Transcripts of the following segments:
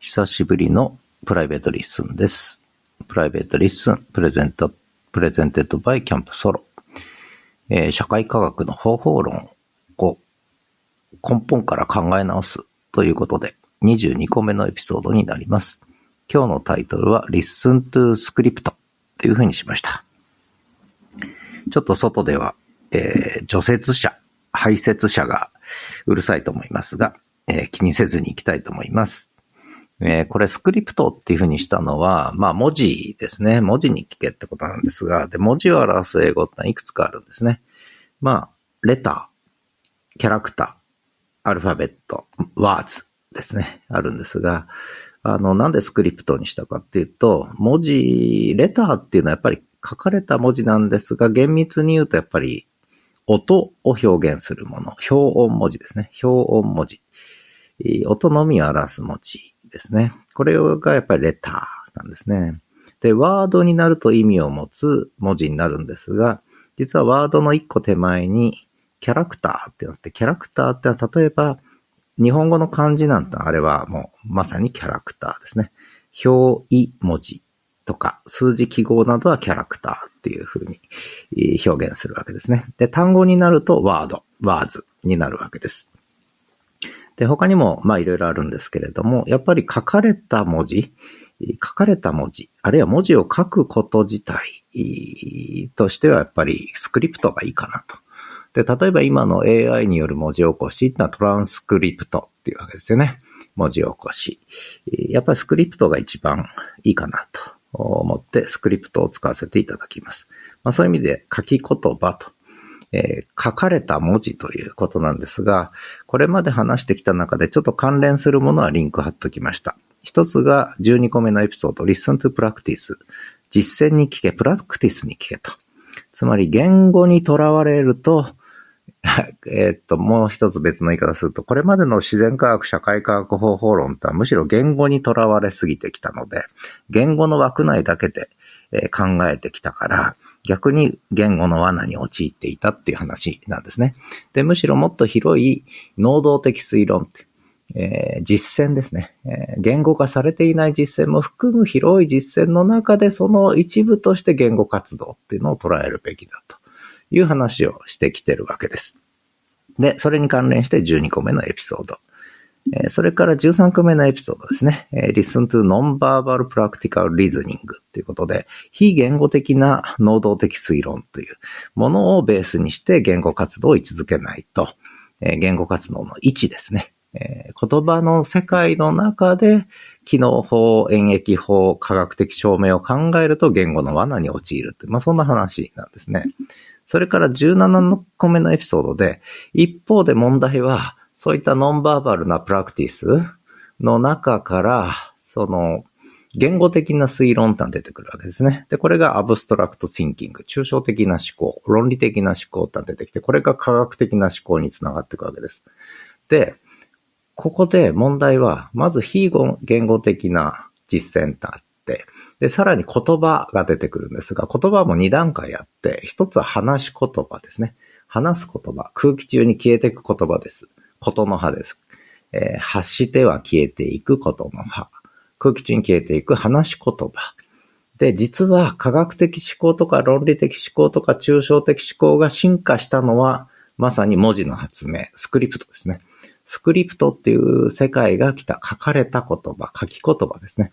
久しぶりのプライベートリッスンです。プライベートリッスン、プレゼント、 presented by キャンプソロ。えー社会科学の方法論を根本から考え直すということで、22個目のエピソードになります。今日のタイトルは Listen to Script というふうにしました。ちょっと外では、えー除雪車、排雪車がうるさいと思いますが、えー気にせずに行きたいと思います。えーこれスクリプトっていうふうにしたのは、まあ文字ですね。文字に聞けってことなんですが、で、文字を表す英語っていくつかあるんですね。まあ、レター、キャラクター、アルファベット、ワーズですね。あるんですが、あの、なんでスクリプトにしたかっていうと、文字、レターっていうのはやっぱり書かれた文字なんですが、厳密に言うとやっぱり音を表現するもの、表音文字ですね。表音文字。音のみを表す文字ですね。これがやっぱりレターなんですね。で、ワードになると意味を持つ文字になるんですが、実はワードの一個手前にキャラクターってなって、キャラクターってのは例えば日本語の漢字なんてあれはもうまさにキャラクターですね。表意文字とか数字記号などはキャラクターっていう風に表現するわけですね。で、単語になるとワード、ワーズになるわけです。で、他にも、まあいろいろあるんですけれども、やっぱり書かれた文字、書かれた文字、あるいは文字を書くこと自体としてはやっぱりスクリプトがいいかなと。で、例えば今の AI による文字起こしっていうのはトランスクリプトっていうわけですよね。文字起こし。やっぱりスクリプトが一番いいかなと思ってスクリプトを使わせていただきます。まあそういう意味で書き言葉とえー書かれた文字ということなんですが、これまで話してきた中でちょっと関連するものはリンク貼っときました。一つが12個目のエピソード、Listen to Practice。実践に聞け、プラクティスに聞けと。つまり言語にとらわれると、えっと、もう一つ別の言い方すると、これまでの自然科学、社会科学方法論とはむしろ言語にとらわれすぎてきたので、言語の枠内だけで、えー考えてきたから、逆に言語の罠に陥っていたっていう話なんですね。で、むしろもっと広い能動的推論って、えー実践ですね、えー言語化されていない実践も含む広い実践の中でその一部として言語活動っていうのを捉えるべきだという話をしてきてるわけです。で、それに関連して12個目のエピソード。えそれから13個目のエピソードですね。え Listen to Non-Verbal Practical Reasoning ということで、非言語的な能動的推論というものをベースにして言語活動を位置づけないと、え言語活動の位置ですね。え言葉の世界の中で、機能法、演繹法、科学的証明を考えると言語の罠に陥るという、まあそんな話なんですね。それから17個目のエピソードで、一方で問題は、そういったノンバーバルなプラクティスの中から、その、言語的な推論って出てくるわけですね。で、これがアブストラクトシンキング、抽象的な思考、論理的な思考って出てきて、これが科学的な思考につながっていくわけです。で、ここで問題は、まず非言語的な実践ってあって、で、さらに言葉が出てくるんですが、言葉も2段階あって、一つは話し言葉ですね。話す言葉、空気中に消えていく言葉です。ことの葉です。えー発しては消えていくことの葉。空気中に消えていく話し言葉。で、実は科学的思考とか論理的思考とか抽象的思考が進化したのは、まさに文字の発明、スクリプトですね。スクリプトっていう世界が来た書かれた言葉、書き言葉ですね。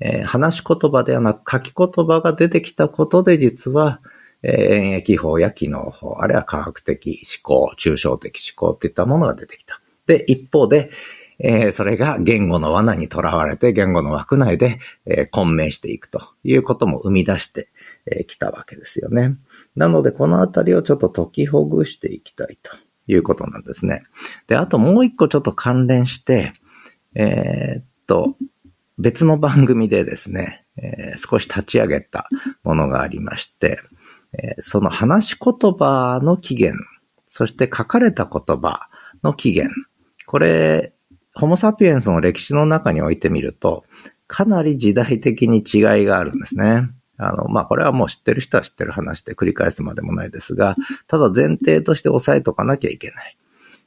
えー話し言葉ではなく書き言葉が出てきたことで実は、演疫法や機能法、あるいは科学的思考、抽象的思考っていったものが出てきた。で、一方で、えーそれが言語の罠にとらわれて言語の枠内で、えー混迷していくということも生み出してきたわけですよね。なので、このあたりをちょっと解きほぐしていきたいということなんですね。で、あともう一個ちょっと関連して、えーっと、別の番組でですね、えー少し立ち上げたものがありまして、えその話し言葉の起源、そして書かれた言葉の起源、これ、ホモサピエンスの歴史の中においてみると、かなり時代的に違いがあるんですね。あの、まあ、これはもう知ってる人は知ってる話で繰り返すまでもないですが、ただ前提として押さえとかなきゃいけない。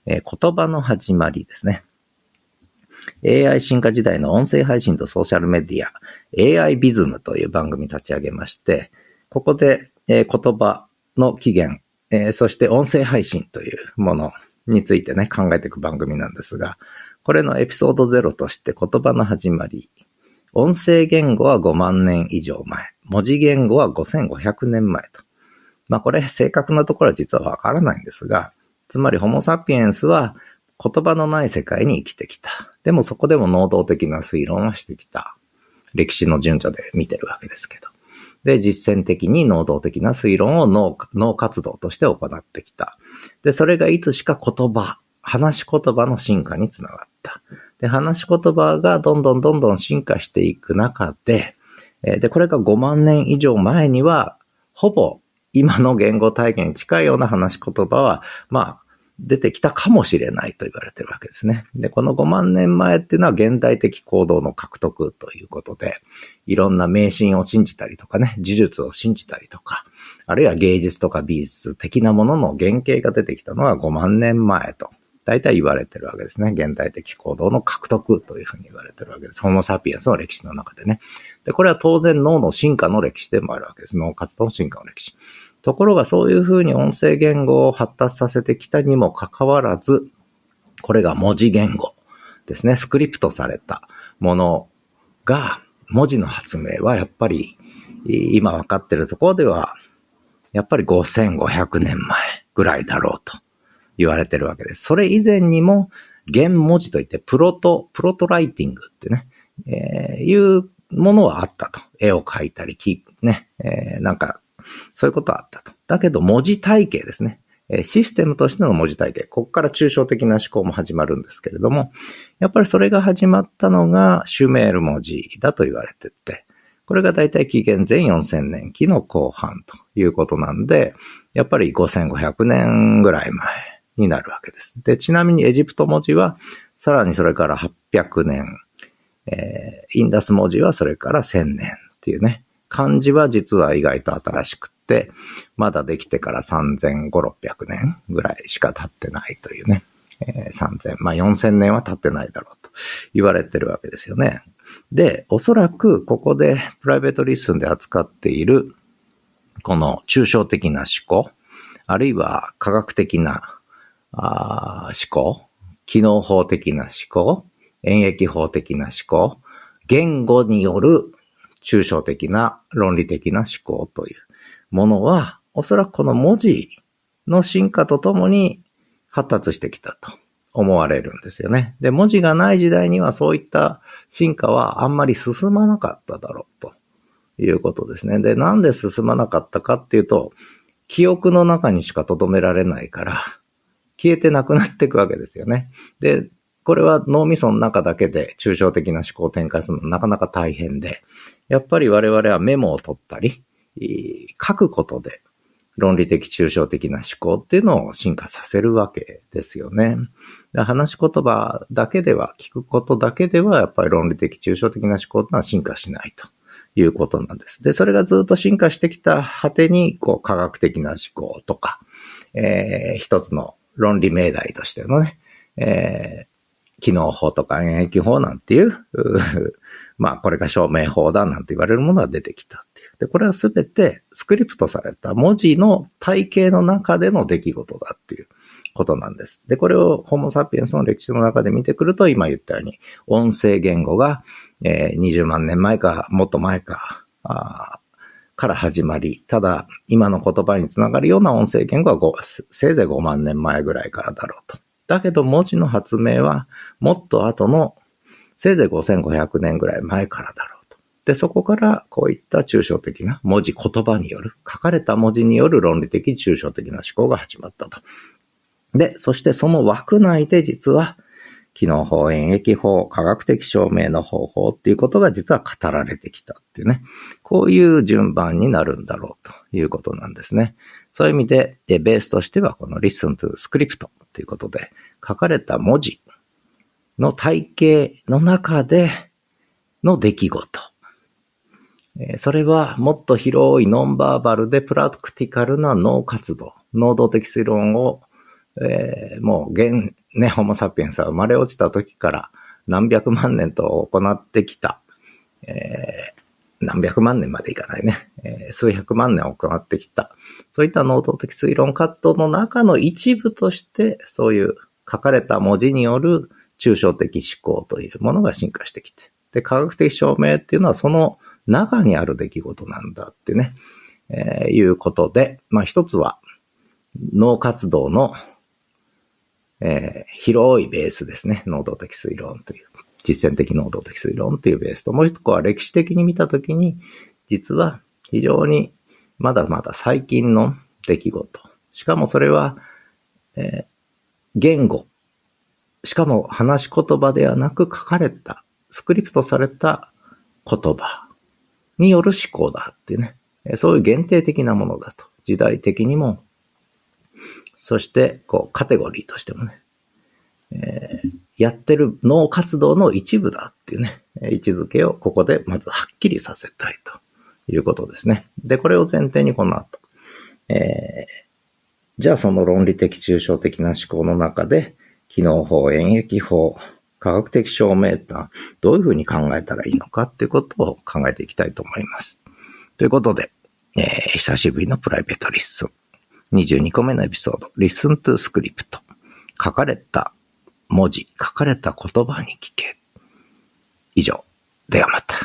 えー言葉の始まりですね。AI 進化時代の音声配信とソーシャルメディア、AI ビズムという番組立ち上げまして、ここで、えー、言葉の起源、えー、そして音声配信というものについてね、考えていく番組なんですが、これのエピソード0として言葉の始まり、音声言語は5万年以上前、文字言語は5500年前と。まあこれ正確なところは実はわからないんですが、つまりホモサピエンスは言葉のない世界に生きてきた。でもそこでも能動的な推論をしてきた。歴史の順序で見てるわけですけど。で、実践的に能動的な推論を脳活動として行ってきた。で、それがいつしか言葉、話し言葉の進化につながった。で、話し言葉がどんどんどんどん進化していく中で、で、これが5万年以上前には、ほぼ今の言語体験に近いような話し言葉は、まあ、出てきたかもしれないと言われてるわけですね。で、この5万年前っていうのは現代的行動の獲得ということで、いろんな迷信を信じたりとかね、呪術を信じたりとか、あるいは芸術とか美術的なものの原型が出てきたのは5万年前と、大体言われてるわけですね。現代的行動の獲得というふうに言われてるわけです。ホモサピエンスの歴史の中でね。で、これは当然脳の進化の歴史でもあるわけです。脳活動の進化の歴史。ところがそういうふうに音声言語を発達させてきたにもかかわらず、これが文字言語ですね。スクリプトされたものが、文字の発明はやっぱり、今わかってるところでは、やっぱり5500年前ぐらいだろうと言われてるわけです。それ以前にも、原文字といってプロト、プロトライティングってね、えー、いうものはあったと。絵を描いたり、ね、えー、なんかそういうことはあったと。だけど文字体系ですね。システムとしての文字体系。ここから抽象的な思考も始まるんですけれども、やっぱりそれが始まったのがシュメール文字だと言われてて、これがだいたい紀元前4000年期の後半ということなんで、やっぱり5500年ぐらい前になるわけです。で、ちなみにエジプト文字は、さらにそれから800年、えー、インダス文字はそれから1000年っていうね、漢字は実は意外と新しくって、まだできてから3500、600年ぐらいしか経ってないというね。えー、3000、まあ4000年は経ってないだろうと言われてるわけですよね。で、おそらくここでプライベートリッスンで扱っているこの抽象的な思考、あるいは科学的な思考、機能法的な思考、演疫法的な思考、言語による抽象的な論理的な思考というものは、おそらくこの文字の進化とともに発達してきたと思われるんですよね。で、文字がない時代にはそういった進化はあんまり進まなかっただろうということですね。で、なんで進まなかったかっていうと、記憶の中にしか留められないから、消えてなくなっていくわけですよね。で、これは脳みその中だけで抽象的な思考を展開するのはなかなか大変で、やっぱり我々はメモを取ったり、書くことで論理的抽象的な思考っていうのを進化させるわけですよね。話し言葉だけでは、聞くことだけでは、やっぱり論理的抽象的な思考っていうのは進化しないということなんです。で、それがずっと進化してきた果てに、こう、科学的な思考とか、えー、一つの論理命題としてのね、えー、機能法とか演疫法なんていうまあ、これが証明法だなんて言われるものが出てきたっていう。で、これはすべてスクリプトされた文字の体系の中での出来事だっていうことなんです。で、これをホモサピエンスの歴史の中で見てくると、今言ったように、音声言語が、えー、20万年前か、もっと前か、から始まり、ただ、今の言葉につながるような音声言語はせいぜい5万年前ぐらいからだろうと。だけど文字の発明はもっと後のせいぜい5500年ぐらい前からだろうと。で、そこからこういった抽象的な文字、言葉による、書かれた文字による論理的抽象的な思考が始まったと。で、そしてその枠内で実は、機能法、演疫法、科学的証明の方法っていうことが実は語られてきたっていうね。こういう順番になるんだろうということなんですね。そういう意味で、ベースとしてはこの listen to script ということで、書かれた文字の体系の中での出来事。それはもっと広いノンバーバルでプラクティカルな脳活動、能動的推論を、えー、もう現、ね、ホモサピエンスは生まれ落ちた時から何百万年と行ってきた、えー、何百万年までいかないね、えー、数百万年行ってきた、そういった能動的推論活動の中の一部として、そういう書かれた文字による抽象的思考というものが進化してきて、で、科学的証明っていうのはその中にある出来事なんだってね、えー、いうことで、まあ一つは脳活動の、えー、広いベースですね。能動的推論という、実践的能動的推論というベースと、もう一個は歴史的に見たときに、実は非常にまだまだ最近の出来事。しかもそれは、えー、言語。しかも話し言葉ではなく書かれた、スクリプトされた言葉による思考だっていうね。そういう限定的なものだと。時代的にも、そして、こう、カテゴリーとしてもね、えー、やってる脳活動の一部だっていうね、位置づけをここでまずはっきりさせたいということですね。で、これを前提にこの後、えー、じゃあその論理的抽象的な思考の中で、機能法、演疫法、科学的証明ってのはどういうふうに考えたらいいのかっていうことを考えていきたいと思います。ということで、えー、久しぶりのプライベートリッスン。22個目のエピソード、Listen to Script。書かれた文字、書かれた言葉に聞け。以上。ではまた。